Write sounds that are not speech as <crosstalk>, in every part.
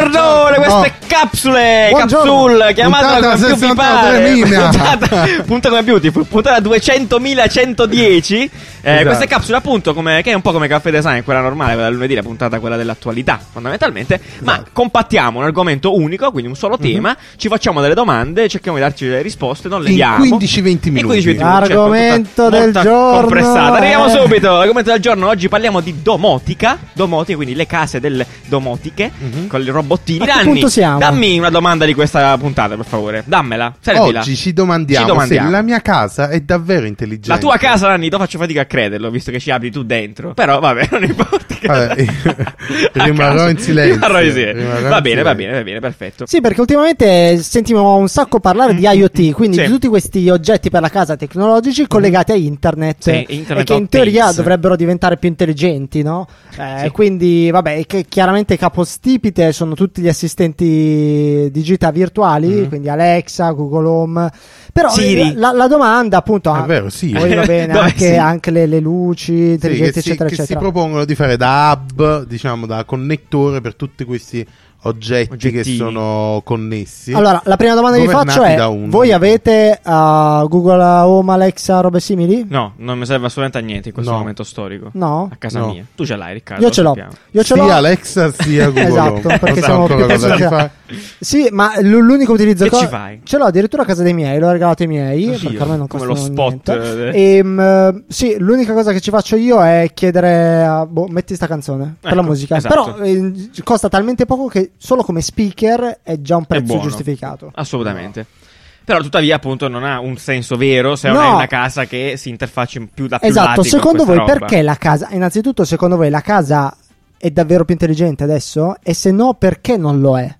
Buongiorno, queste Oh. capsule, Buongiorno. capsule, chiamatela Puntata come più vi 63 pare. Puntata, come beautiful, puntata 200.110. Eh, Esatto. Queste capsule appunto come, che è un po' come caffè design, quella normale, quella del lunedì, la puntata quella dell'attualità fondamentalmente, ma Esatto. compattiamo un argomento unico, quindi un solo tema, ci facciamo delle domande, cerchiamo di darci delle risposte, non le diamo. 15-20 In minuti. 15-20 minuti, certo, Argomento del giorno, compressata. Arriviamo eh. subito. L'argomento del giorno. Oggi parliamo di domotica. Domotica, quindi le case delle domotiche Mhm. con i robottini. A che punto siamo? dammi una domanda di questa puntata, per favore. Dammela. Servila. Oggi ci domandiamo, Ci domandiamo. se la mia casa è davvero intelligente. La tua casa, Nanni, io faccio fatica a crederlo, visto che ci abri tu dentro. Però, vabbè, <laughs> non importa. Vabbè, <laughs> rimarrò in silenzio. Rimarrò in silenzio. Rimarrò Va in bene, va bene, va bene, perfetto. Sì, perché ultimamente sentiamo un sacco parlare di IoT, quindi Sì. di tutti questi oggetti per la casa tecnologici collegati a internet, Sì, Internet e che in teoria Things. dovrebbero diventare più intelligenti, no? Eh, Sì. Quindi, vabbè, che chiaramente capostipite sono tutti gli assistenti digitali virtuali, Mhm. quindi Alexa, Google Home. Però la, la domanda, appunto, È ah, vero, sì. poi va <laughs> bene Dove anche, sì? anche le, le luci Sì, intelligenti, si, eccetera, si eccetera. propongono di fare da hub, diciamo da connettore per tutti questi oggetti che Oggettini. sono connessi. Allora, la prima domanda che vi faccio è: voi avete uh, Google Home, Alexa, robe simili? No, non mi serve assolutamente a niente in questo No. momento storico. No? A casa No. mia. Tu ce l'hai, Riccardo. Io ce l'ho. Io ce sia l'ho. Alexa sia <laughs> Google Esatto, Home. perché siamo più cosa. Sì, ma l- l'unico utilizzo Che che ci fai? Ce l'ho addirittura a casa dei miei, l'ho regalato ai miei. Oddio, perché non come lo spot, niente. eh. Ehm, sì, l'unica cosa che ci faccio io è chiedere a, boh, metti sta canzone per la Ecco, musica. esatto. Però eh, costa talmente poco che solo come speaker è già un prezzo giustificato. Assolutamente. Però tuttavia appunto non ha un senso vero se non No. è una casa che si interfaccia in più da più Esatto, secondo voi roba. perché la casa, innanzitutto secondo voi la casa è davvero più intelligente adesso? E se no perché non lo è?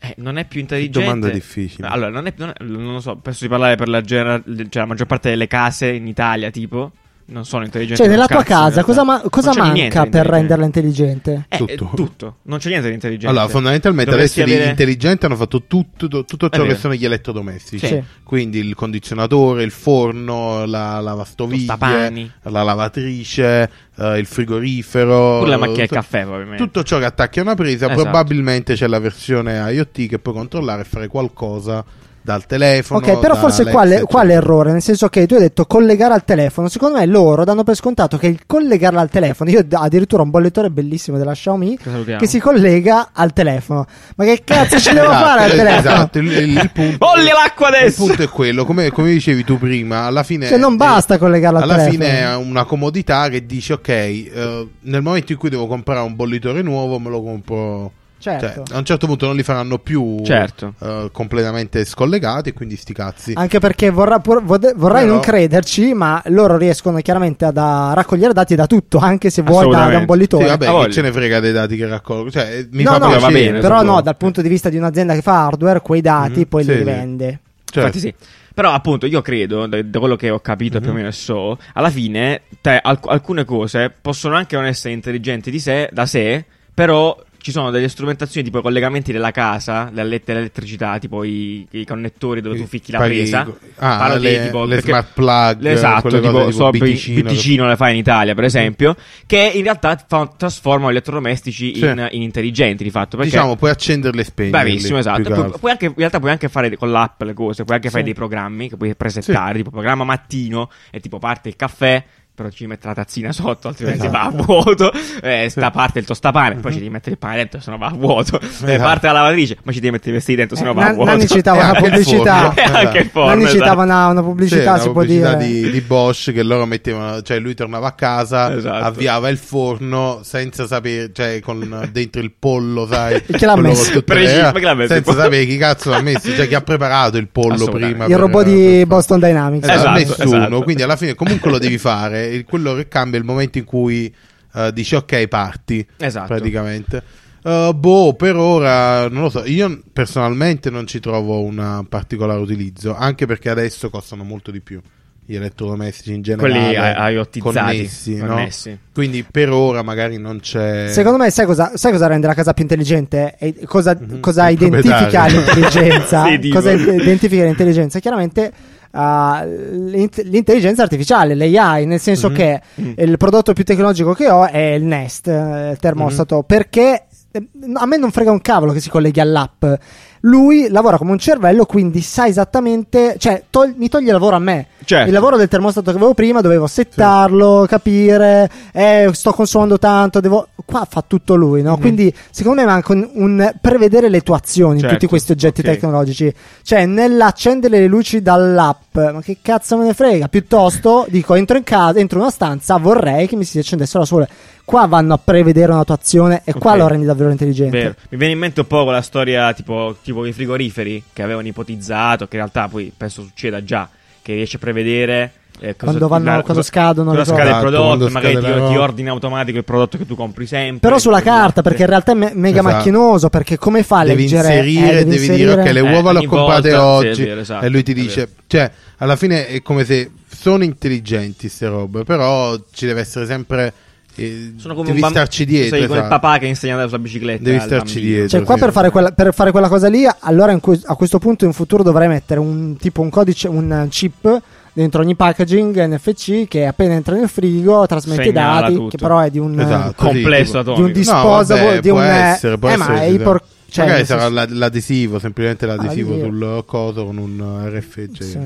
Eh, non è più intelligente. Domanda difficile. Allora, non, è, non, è- non lo so, penso di parlare per la, genera- cioè, la maggior parte delle case in Italia, tipo, non sono intelligenti. Cioè nella tua casa cosa, ma- cosa manca per intelligente. renderla intelligente? Eh, Tutto. tutto. tutto. Non c'è niente di intelligente. Allora, fondamentalmente adesso avere- intelligenti hanno fatto tutto, tutto ciò che sono gli elettrodomestici. Sì. Quindi il condizionatore, il forno, la lavastoviglie, la lavatrice, eh, il frigorifero. Pure la macchina del caffè, probabilmente. Tutto ciò che attacchi a una presa, Esatto. probabilmente c'è la versione IoT che puoi controllare e fare qualcosa dal telefono. Ok, però forse Alexa, quale, eccetera. quale errore? Nel senso che tu hai detto collegare al telefono. Secondo me loro danno per scontato che il collegarla al telefono. Io ho addirittura un bollettore bellissimo della Xiaomi Che che si collega al telefono. Ma che cazzo ci devo Esatto, fare al eh, telefono? Esatto, il, il- il punto, <laughs> Bolli l'acqua il adesso! punto è quello, come, come dicevi tu prima, alla fine... Cioè, non eh, basta collegarla al Alla telefono. fine è una comodità che dici, ok, eh, nel momento in cui devo comprare un bollitore nuovo, me lo compro. Certo. Cioè, a un certo punto non li faranno più Certo. eh, completamente scollegati, e quindi sti cazzi. Anche perché vorrà pur- vode- vorrai Però- non crederci, ma loro riescono chiaramente ad- a raccogliere dati da tutto, anche se vuoi da, da un bollitore. Sì, vabbè, voglia. ce ne frega dei dati che raccolgo. Cioè, eh, mi no, fa no, va bene, però no, dal punto di vista di un'azienda che fa hardware, quei dati Mhm, poi sì, li sì. rivende. Certo. Infatti sì. Però appunto io credo, da, da quello che ho capito e Mhm. più o meno so, alla fine te, alc- alcune cose possono anche non essere intelligenti di sé, da sé, però ci sono delle strumentazioni tipo i collegamenti della casa, l'ele- l'elettricità, tipo i, i connettori dove tu ficchi la presa. ah, Parlo di le- tipo- le smart plug, Esatto, tipo, tipo so, BTcino. BTcino le fa in Italia, per esempio, che in realtà fa- trasformano gli elettrodomestici Sì. in, in intelligenti di fatto. Perché Diciamo, puoi accenderle e spegnerle. Bravissimo, esatto. che Puoi, anche, in realtà puoi anche fare con l'app le cose, puoi anche fare Sì. dei programmi che puoi presettare, tipo programma mattino e tipo parte il caffè, però ci mette la tazzina sotto, altrimenti Esatto. va a vuoto. Eh, sta parte il tostapane, poi ci devi mettere il pane dentro, se no va a vuoto. Eh, Esatto. parte la lavatrice, ma ci devi mettere i vestiti dentro, se no Eh, va a vuoto. Nanni citava <laughs> una pubblicità. anche il forno, Nanni citava una, pubblicità, si può dire. Di, di Bosch che loro mettevano, cioè lui tornava a casa, Esatto. avviava il forno senza sapere, cioè con dentro il pollo, sai, chi l'ha messo? Preciso, eh, ma chi l'ha messo? senza sapere chi cazzo l'ha messo, cioè chi ha preparato il pollo prima. Il robot di Boston Dynamics. Esatto, Esatto, nessuno, esatto. quindi alla fine comunque lo devi fare, il- quello che cambia è il momento in cui eh, dici ok parti, Esatto. praticamente. Eh, boh, per ora non lo so. Io personalmente non ci trovo un particolare utilizzo, anche perché adesso costano molto di più gli elettrodomestici in generale. Quelli IoTizzati, connessi, no? connessi. Quindi per ora magari non c'è. Secondo me, sai cosa, sai cosa rende la casa più intelligente? E cosa, Mhm. cosa identifica l'intelligenza? <laughs> Sì, cosa identifica l'intelligenza? Chiaramente uh, l'int- l'intelligenza artificiale, l'AI, nel senso Mhm. che Mm. il prodotto più tecnologico che ho è il Nest, eh, il termostato, perché eh, a me non frega un cavolo che si colleghi all'app. Lui lavora come un cervello, quindi sa esattamente, cioè tol- mi toglie il lavoro a me. Certo. Il lavoro del termostato che avevo prima dovevo settarlo, capire, eh, sto consumando tanto, devo... qua fa tutto lui, no? Quindi secondo me manca un, un prevedere le tue azioni in Certo, tutti questi oggetti ok. tecnologici. Cioè, nell'accendere le luci dall'app, ma che cazzo me ne frega? Piuttosto dico, entro in casa, entro in una stanza, vorrei che mi si accendessero da sole. Qua vanno a prevedere una tua azione e qua Ok. lo rendi davvero intelligente. Vero. Mi viene in mente un po' quella storia tipo, tipo i frigoriferi che avevano ipotizzato, che in realtà poi penso succeda già, che riesce a prevedere eh, cosa- Quando vanno- la- quando scadono cosa le cose. scade il Esatto, prodotto, quando magari ti, ti ordina automatico il prodotto che tu compri sempre. Però sulla carta, perché in realtà è me- mega Esatto. macchinoso. Perché come fa a devi leggere? inserire, eh, devi dire inserire- ok, le Eh, uova le ho comprate volta, sì, oggi vero, esatto, e lui ti dice, cioè, alla fine è come se sono intelligenti queste robe, però ci deve essere sempre eh, Sono come devi un bamb- starci dietro, Sei come il esatto. papà che insegna sulla bicicletta. Devi starci bambino. dietro. Cioè, qua sì. per fare, quella, per fare quella cosa lì, allora in que- a questo punto in futuro dovrei mettere un tipo un codice, un chip dentro ogni packaging NFC che appena entra nel frigo trasmette i dati, tutto. che però è di un, Esatto, Complesso sì, tipo- atomico. di un No, disposable, vabbè, di può un essere, può eh, essere, ma è sì, ipor- cioè, Magari sarà l'adesivo, semplicemente l'adesivo Ah, sul coso con un RF, cioè, sì.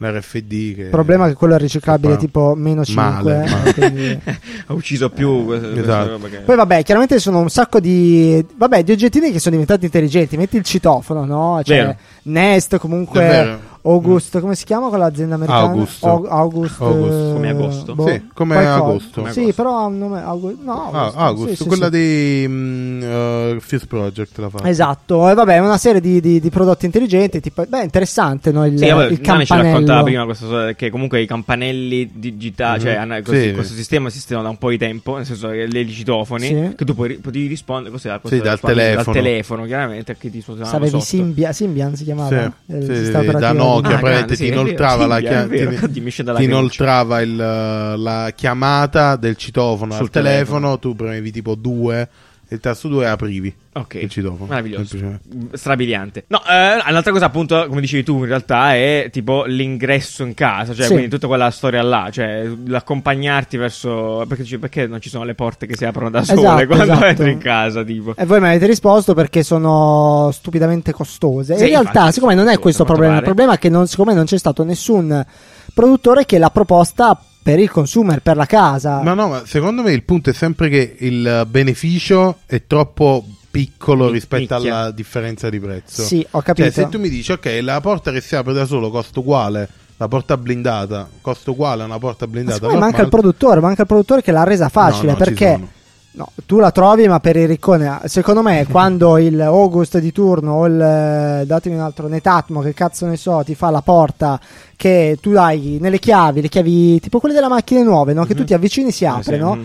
Un RFD che Il problema è che quello è riciclabile Fa tipo meno 5. male, male. quindi- <laughs> ha ucciso più questa, questa Esatto. roba che- Poi vabbè, chiaramente ci sono un sacco di vabbè, di oggettini che sono diventati intelligenti. Metti il citofono, no? Cioè Vero. Nest comunque August, come si chiama quell'azienda americana? August. Au- August, August. eh, Come agosto? boh, Sì, come agosto. Sì, agosto. però ha un nome August. No, Ah, August, August, sì, sì, quella sì. di mm, uh, Fuse Project la fa. Esatto, e vabbè, una serie di, di- di prodotti intelligenti, tipo, beh, interessante, no? Il, Sì, vabbè, il Nani ci raccontava campanello. prima questa cosa che comunque i campanelli digitali, Mhm. cioè hanno- così- Sì. questo sistema esisteva da un po' di tempo, nel senso che le citofoni, Sì. che tu puoi, potevi rispondere cos'era, Sì, Questo dal telefono. dal telefono, chiaramente, a chi ti suonava Sapevi Symbian si chiamava? Sì, il sì, sì, da di- Nokia Ah, sì, ti vero, inoltrava, la, sì, chia- vero, ti- inoltrava il, la chiamata del citofono Sul al telefono, tu premevi tipo 2 il tasto 2 e aprivi Ok, il citofono. meraviglioso, strabiliante. No, eh, un'altra cosa appunto, come dicevi tu, in realtà è tipo l'ingresso in casa, cioè Sì. quindi tutta quella storia là, cioè l'accompagnarti verso... Perché, dici, perché non ci sono le porte che si aprono da sole Esatto, <laughs> quando esatto. entri in casa, tipo? E voi mi avete risposto perché sono stupidamente costose. Sì, in realtà, infatti, siccome non è questo il problema, il problema è che non, siccome non c'è stato nessun produttore che l'ha proposta per il consumer, per la casa. Ma no, ma secondo me il punto è sempre che il beneficio è troppo piccolo Mi- rispetto nicchia. alla differenza di prezzo. Sì, ho capito. Cioè, se tu mi dici, ok, la porta che si apre da solo costa uguale, la porta blindata costa uguale a una porta Ma blindata. siccome manca il produttore, manca il produttore che l'ha resa facile No, no, perché. No, tu la trovi ma per il riccone. Secondo me <laughs> quando il August di turno o il eh, datemi un altro Netatmo che cazzo ne so ti fa la porta che tu dai nelle chiavi, le chiavi tipo quelle delle macchine nuove, no? che tu ti avvicini si Eh, apre, sì, no?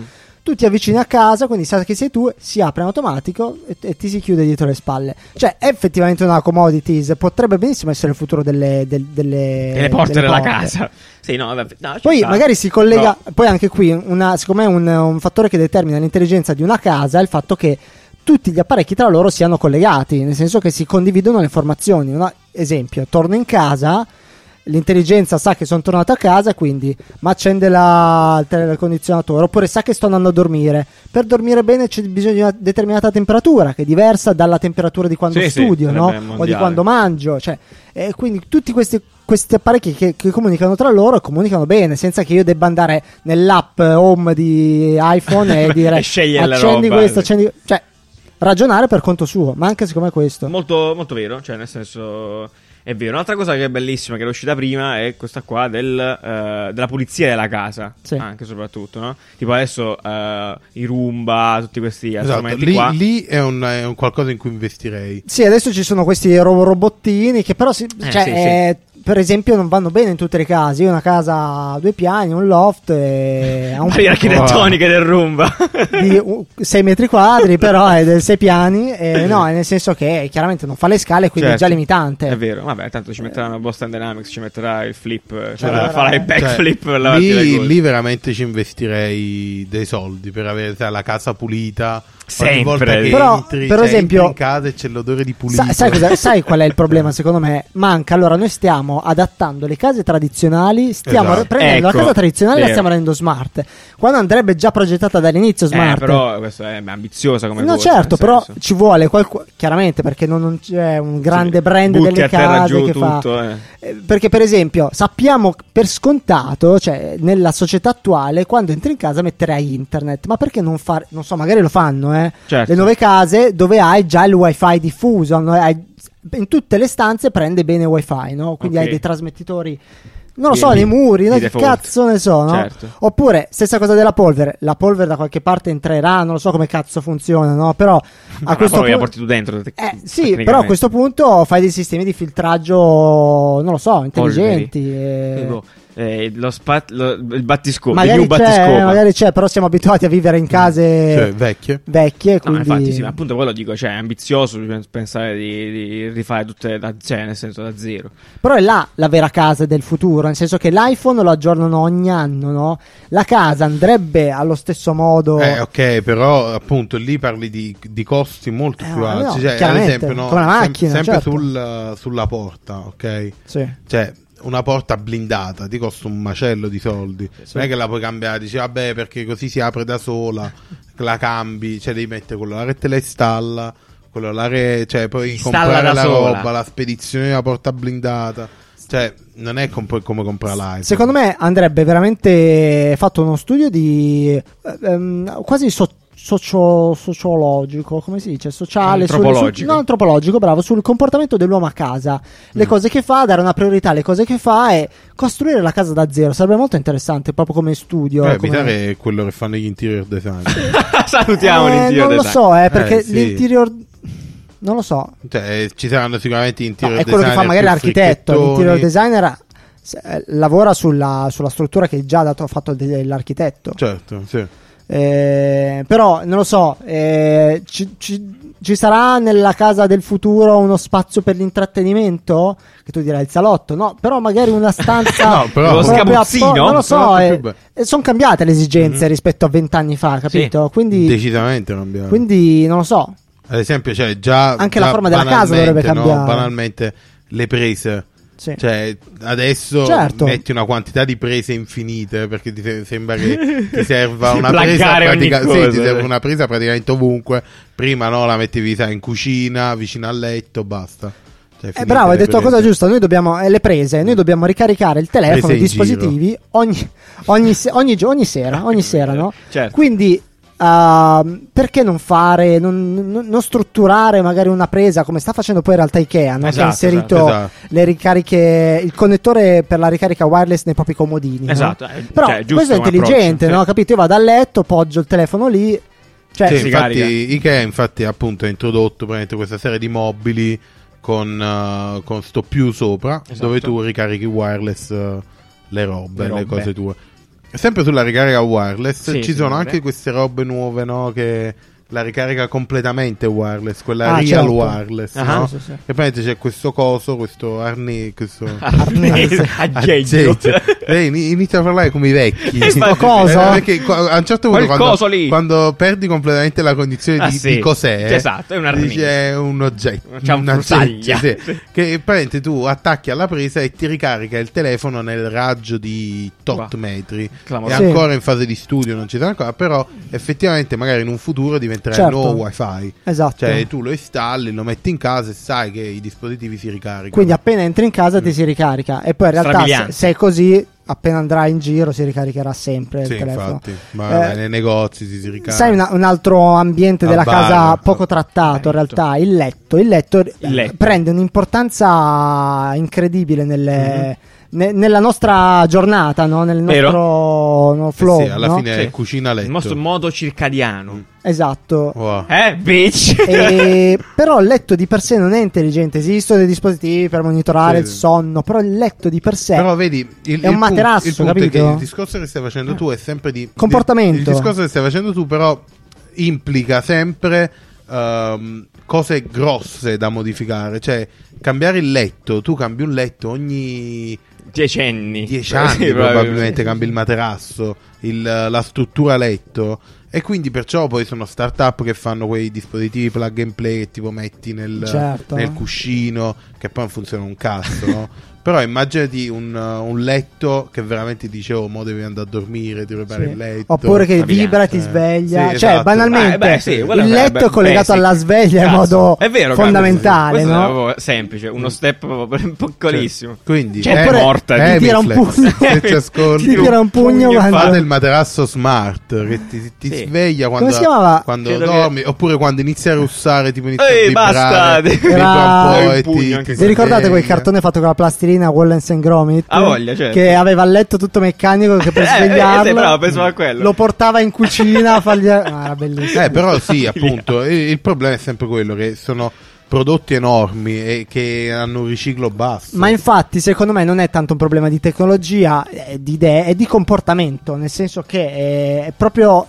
Tu ti avvicini a casa, quindi sai che sei tu, si apre in automatico e, e ti si chiude dietro le spalle. Cioè, è effettivamente una commodities, potrebbe benissimo essere il futuro delle, del- delle, E le porte delle della porte. casa. Sì, no, vabbè, no, Poi sta. magari si collega, No. poi anche qui, una, secondo me un, un fattore che determina l'intelligenza di una casa è il fatto che tutti gli apparecchi tra loro siano collegati, nel senso che si condividono le informazioni. Un esempio, torno in casa, l'intelligenza sa che sono tornato a casa, quindi mi accende la, il telecondizionatore, oppure sa che sto andando a dormire. Per dormire bene c'è bisogno di una determinata temperatura, che è diversa dalla temperatura di quando Sì, sì, studio, no? sarebbe o di quando mangio. Cioè, e quindi tutti questi, questi apparecchi che, che comunicano tra loro comunicano bene, senza che io debba andare nell'app home di iPhone e <laughs> dire E accendi roba, questo, sì. accendi cioè ragionare per conto suo, ma anche secondo me questo. Molto, molto vero, cioè nel senso è vero. Un'altra cosa che è bellissima che è uscita prima è questa qua del, eh, della pulizia della casa, Sì. anche soprattutto, no? Tipo adesso eh, i Roomba, tutti questi Esatto, strumenti lì, qua. lì è, un, è un qualcosa in cui investirei. Sì, adesso ci sono questi ro- robottini che però, si- Eh, cioè, sì, sì. Per esempio, non vanno bene in tutte le case. Io ho una casa a due piani, un loft, e ha un <laughs> Varie architettoniche del Roomba. <laughs> di 6 metri quadri, <laughs> però è del 6 piani. E no, è nel senso che chiaramente non fa le scale, quindi Certo. è già limitante. È vero, vabbè, tanto ci metteranno Boston Dynamics, ci metterà il flip, cioè Allora, farai il backflip Cioè, per lì, lì veramente ci investirei dei soldi per avere sai, la casa pulita. Sempre. Però, entri, per cioè, esempio- entri in casa e c'è l'odore di pulito. Sa- sai, sai qual è il problema secondo me? Manca, allora noi stiamo stiamo adattando le case tradizionali, stiamo Esatto. prendendo Ecco, la casa tradizionale e la stiamo rendendo smart. Quando andrebbe già progettata dall'inizio Eh, smart. però questo è ambiziosa come No, cosa. certo, però senso. ci vuole qualcuno. Chiaramente, perché non, non c'è un grande Sì, brand butti delle a terra case giù che fa. tutto, eh. Eh, Perché, per esempio, sappiamo per scontato, cioè nella società attuale, quando entri in casa metterai internet. Ma perché non fare? Non so, magari lo fanno, eh. Certo. Le nuove case dove hai già il wifi diffuso? Hai- in tutte le stanze prende bene wifi, no? Quindi Ok. hai dei trasmettitori. Non lo so, nei muri, no? che cazzo ne so, no? Certo. Oppure, stessa cosa della polvere. La polvere da qualche parte entrerà, non lo so come cazzo funziona, no? Però <laughs> a questo la punto. porti tu dentro. tec- Eh, sì, però a questo punto fai dei sistemi di filtraggio, non lo so, intelligenti. e- Tipo, eh, lo spat- lo- il battiscopo. il Magari new c'è, magari c'è, però siamo abituati a vivere in case Cioè, vecchie. vecchie. No, Quindi... infatti, sì, ma appunto quello dico, cioè, è ambizioso pens- pensare di, di rifare tutte da, cioè, nel senso da zero. Però è là la vera casa del futuro, nel senso che l'iPhone lo aggiornano ogni anno, no? La casa andrebbe allo stesso modo. Eh, ok, però appunto lì parli di, di costi molto Eh, più no, alti. no, cioè, ad esempio, no, come una sem- macchina, sempre certo. sul- sulla porta, ok? Sì. Cioè, una porta blindata ti costa un macello di soldi. Non è che la puoi cambiare, dici vabbè perché così si apre da sola, <laughs> la cambi, cioè devi mettere quello là che te la installa, quello là che, cioè poi Installa comprare la sola. roba, la spedizione della porta blindata. Cioè, non è com- come comprare l'iPhone. Secondo me andrebbe veramente fatto uno studio di eh, ehm, quasi so- socio- sociologico, come si dice? Sociale, sul- Antropologico. sul- no, antropologico, bravo, sul comportamento dell'uomo a casa, le Mm. cose che fa, dare una priorità alle cose che fa e costruire la casa da zero. Sarebbe molto interessante, proprio come studio. Eh, come- è quello che fanno gli interior design. <laughs> Salutiamo Eh, l'interior Non lo design. so, eh, perché Eh, sì. l'interior. Non lo so, cioè, ci saranno sicuramente No, interior è quello che fa designer magari l'architetto. L'interior designer se- eh, lavora sulla, sulla struttura che già ha dato, fatto l'architetto. Certo, sì. Eh, però non lo so, eh, ci, ci- ci sarà nella casa del futuro uno spazio per l'intrattenimento? Che tu dirai il salotto, no? Però magari una stanza. <laughs> No, però- Lo sgabuzzino? appo- Non lo so, eh, be- sono cambiate le esigenze Mhm. rispetto a vent'anni fa, capito? Quindi, Decisamente cambiato. quindi non lo so. Ad esempio, cioè, già Anche già la forma della casa dovrebbe no, cambiare. banalmente le prese. Sì. Cioè, adesso Certo. metti una quantità di prese infinite perché ti se- sembra che <laughs> ti serva una presa pratica- sì, cosa, ti serve eh. una presa praticamente ovunque. Prima no, la mettevi sai, in cucina, vicino al letto, basta. Cioè, Eh, bravo, hai detto la cosa giusta. Noi dobbiamo, eh, le prese, noi dobbiamo ricaricare il telefono, i dispositivi ogni, ogni, ogni ogni sera. Ogni sera, no? Certo. Quindi, ehm, perché non fare, non, non- non strutturare magari una presa come sta facendo poi in realtà Ikea, no? che ha Esatto, inserito esatto. le ricariche, il connettore per la ricarica wireless nei propri comodini. no? Esatto, eh, Però cioè, giusto questo è intelligente, approccio, no? sì. Capito? Io vado a letto, poggio il telefono lì. Cioè, Sì, infatti. Ikea infatti appunto ha introdotto praticamente questa serie di mobili con, eh, con sto più sopra Esatto. dove tu ricarichi wireless eh, le robe, Le le, robe. cose tue. Sempre sulla ricarica wireless Sì, ci sono signore. anche queste robe nuove, no? Che la ricarica completamente wireless, quella Ah, real certo. wireless, Ah, no? sì, sì. E praticamente c'è questo coso, questo arnese, questo <laughs> Arnese, <laughs> aggeggio. Lei ini- inizia a parlare come i vecchi. Infatti, Coso? Eh, perché a un certo punto quando, quando perdi completamente la condizione Ah, di, sì. di cos'è, Esatto, è un è un oggetto, C'ha un una frutaglia. sì, sì. che praticamente tu attacchi alla presa e ti ricarica il telefono nel raggio di tot Wow. metri. È Clamoroso. Sì. ancora in fase di studio, non ci sarà ancora, però effettivamente magari in un futuro diventerà Certo. il nuovo wifi. Esatto. Cioè tu lo installi, lo metti in casa e sai che i dispositivi si ricaricano. Quindi appena entri in casa ti si ricarica. E poi in realtà se, se è così, appena andrai in giro si ricaricherà sempre il Sì, telefono. infatti, ma Eh, nei negozi si, si ricarica. Sai una- un altro ambiente della bar, casa al- poco trattato in realtà, il letto. Il letto, Il letto. prende un'importanza incredibile nelle- Mhm. Ne- nella nostra giornata, no? nel Vero. nostro no, Eh flow. sì, alla no? fine Sì. è cucina letto. Il nostro modo circadiano. Esatto. Wow. Eh, bitch. E- <laughs> però il letto di per sé non è intelligente. Esistono dei dispositivi per monitorare Sì. il sonno, però il letto di per sé Però vedi, il, È un il materasso, punto, il punto è capito? che il discorso che stai facendo tu è sempre di Comportamento. di- il discorso che stai facendo tu, però, implica sempre ehm, cose grosse da modificare. Cioè, cambiare il letto. Tu cambi un letto ogni Decenni. dieci <laughs> Sì, anni, probabilmente sì. cambi il materasso, il- la struttura letto. E quindi perciò poi sono start-up che fanno quei dispositivi plug and play che tipo metti nel, Certo. nel cuscino, che poi non funziona un cazzo, no? <laughs> Però immaginati un, uh, un letto che veramente dice oh, mo devi andare a dormire, ti prepari Sì. il letto. Oppure che vibra e ti Eh, sveglia. sì, cioè, esatto. banalmente, Eh, beh, sì, il letto be- è collegato basic. alla sveglia in modo è vero, fondamentale, no? semplice, uno step proprio piccolissimo. Quindi Cioè, eh, oppure- morta, ti tira un pugno. <laughs> se ci ascolti, ti tira un pugno Pugno quando... fate il materasso smart che ti, ti Sì. sveglia quando, quando dormi, oppure quando inizia a russare, tipo inizia a vibrare, basta! vibra un po' e ti Vi ricordate quel cartone fatto con la plastilina Wallace and Gromit? Ha voglia, certo. Che aveva il letto tutto meccanico che per <laughs> Eh, eh, svegliarlo sei bravo, pensavo a quello. lo portava in cucina a fargli... Ah, era bellissimo. Eh, però sì, appunto, il, il problema è sempre quello che sono prodotti enormi e che hanno un riciclo basso. Ma infatti, secondo me, non è tanto un problema di tecnologia, eh, di idee, è di comportamento. Nel senso che eh, è proprio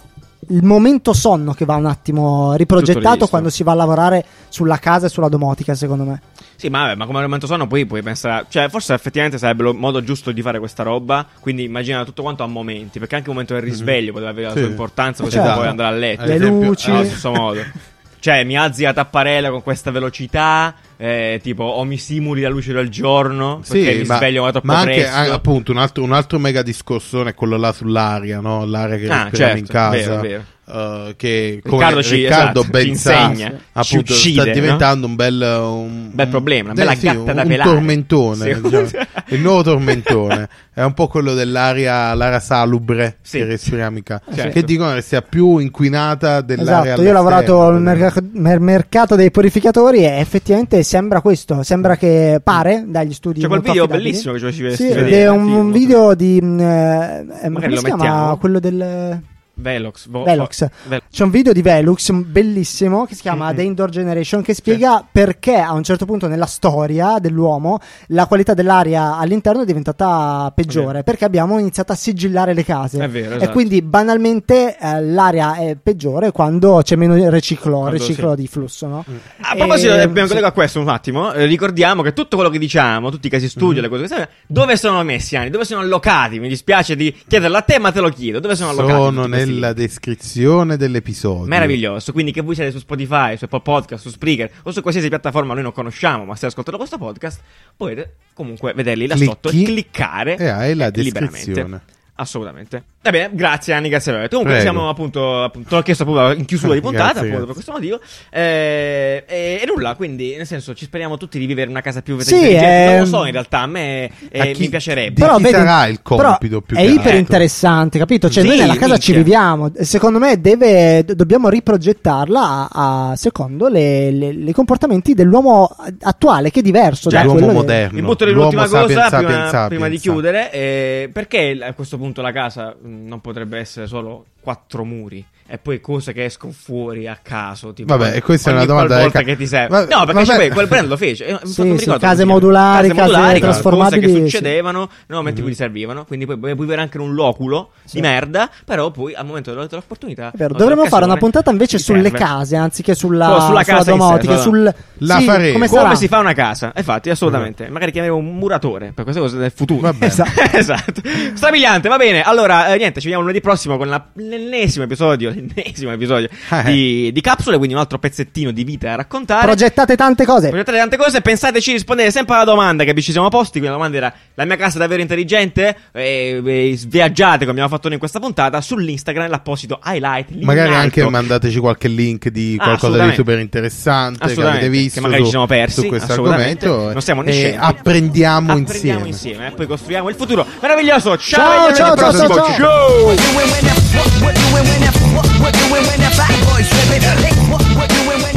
il momento sonno che va un attimo riprogettato quando si va a lavorare sulla casa e sulla domotica, secondo me. Sì, ma, vabbè, ma come argomento sonno poi puoi pensare... Cioè, forse effettivamente sarebbe il modo giusto di fare questa roba, quindi immagina tutto quanto a momenti, perché anche il momento del risveglio poteva avere la Sì. sua importanza, così Certo. puoi andare a letto. Le luci. Allo stesso modo. <laughs> Cioè, mi alzi a tapparella con questa velocità, eh, tipo, o mi simuli la luce del giorno, perché mi ma, sveglio troppo ma anche presto. ah, appunto un altro, un altro mega discorsone è quello là sull'aria, no? l'aria che Ah, respiriamo certo, in casa. vero, vero. Eh, che come Riccardo ci- Riccardo esatto, ben ci sa, appunto, uccide, sta no? diventando un bel, un, Bel problema, una eh, bella sì, gatta un, da un pelare. tormentone, Sì. diciamo. <laughs> il nuovo tormentone è un po' quello dell'aria l'aria salubre Sì. che respiriamo in casa, Certo. che dicono che sia più inquinata dell'aria Esatto, io ho lavorato al mer- mercato dei purificatori e effettivamente sembra questo, sembra che pare dagli studi C'è quel video affidabili. bellissimo che ci Sì, ed vedere. è un, sì, un molto video di mh, eh, come si chiama mettiamo. quello del Velox. vo- Velox. Vel- C'è un video di Velux m- bellissimo che si chiama Mm-mm. The Indoor Generation che spiega perché a un certo punto nella storia dell'uomo la qualità dell'aria all'interno è diventata peggiore perché abbiamo iniziato a sigillare le case. È vero, E esatto. quindi banalmente eh, l'aria è peggiore quando c'è meno riciclo, Quando riciclo sì. di flusso, no? A proposito, E- abbiamo sì. collegato a questo un attimo. eh, ricordiamo che tutto quello che diciamo, tutti i casi studio, le cose che sappiamo, dove sono messi, Ani? Dove sono allocati? Mi dispiace di chiederlo a te, ma te lo chiedo. Dove sono allocati? sono questi nella descrizione dell'episodio Meraviglioso. Quindi, che voi siete su Spotify, su Apple Podcast, su Spreaker o su qualsiasi piattaforma noi non conosciamo, ma state ascoltando questo podcast, potete comunque vederli là Clicchi sotto e cliccare e hai la eh, liberamente. descrizione. Assolutamente. Va bene, grazie Anni Gazzerotti. Comunque Prego. siamo appunto, appunto, te l'ho chiesto appunto in chiusura di <laughs> puntata, Grazie, appunto grazie. per questo motivo. Eh, e, e nulla, quindi nel senso ci speriamo tutti di vivere una casa più Sì, intelligente. Non lo ehm, so in realtà, a me eh, a chi- mi piacerebbe. di chi sarà il compito però più è iper interessante, capito? Cioè, Sì, noi nella casa ci minchia. viviamo. e Secondo me, deve, do- dobbiamo riprogettarla a, a- secondo le, le- le comportamenti dell'uomo attuale, che è diverso da l'uomo moderno Mi butto nell'ultima cosa sapiens, prima, sapiens, sapiens. prima di chiudere. eh, perché a questo punto la casa mh, non potrebbe essere solo quattro muri e poi cose che escono fuori a caso? Tipo, Vabbè, questa è ogni una domanda ca- che ti serve. Va- no, perché vabbè. c'è quel brand lo fece. eh, infatti Sì, mi sì, case modulari, case case modulari, trasformabili, cose che succedevano nel momento Mhm. in cui ti servivano. Quindi poi puoi vivere anche in un loculo Sì. di merda, però poi al momento dell'opportunità. Dovremmo fare una puntata invece sulle serve. case anziché sulla, Sulla- sulla sulla casa sé, domotica, sulla- sul La sì, faremo. come Come si fa una casa? Infatti, assolutamente. Magari chiameremo un muratore per queste cose del futuro. Esatto. <laughs> esatto. Strabiliante, va bene. Allora, eh, niente, ci vediamo lunedì prossimo con l'ennesimo episodio, l'ennesimo episodio <laughs> Eh. di, di Capsule, quindi un altro pezzettino di vita da raccontare. Progettate tante cose. Progettate tante cose, pensateci di rispondere sempre alla domanda che vi ci siamo posti. Quindi la domanda era: la mia casa è davvero intelligente? E, e viaggiate come abbiamo fatto noi in questa puntata sull'Instagram, l'apposito highlight. Magari anche mandateci qualche link di Ah, qualcosa di assolutamente. super interessante che avete visto che magari su, ci siamo persi, su questo argomento Non siamo né e apprendiamo, Apprendiamo insieme. insieme e poi costruiamo il futuro meraviglioso. Ciao, Ciao, ciao, ciao, prossimo. ciao, ciao. ciao. we're doing when the bad boys tripping. Think what we're doing when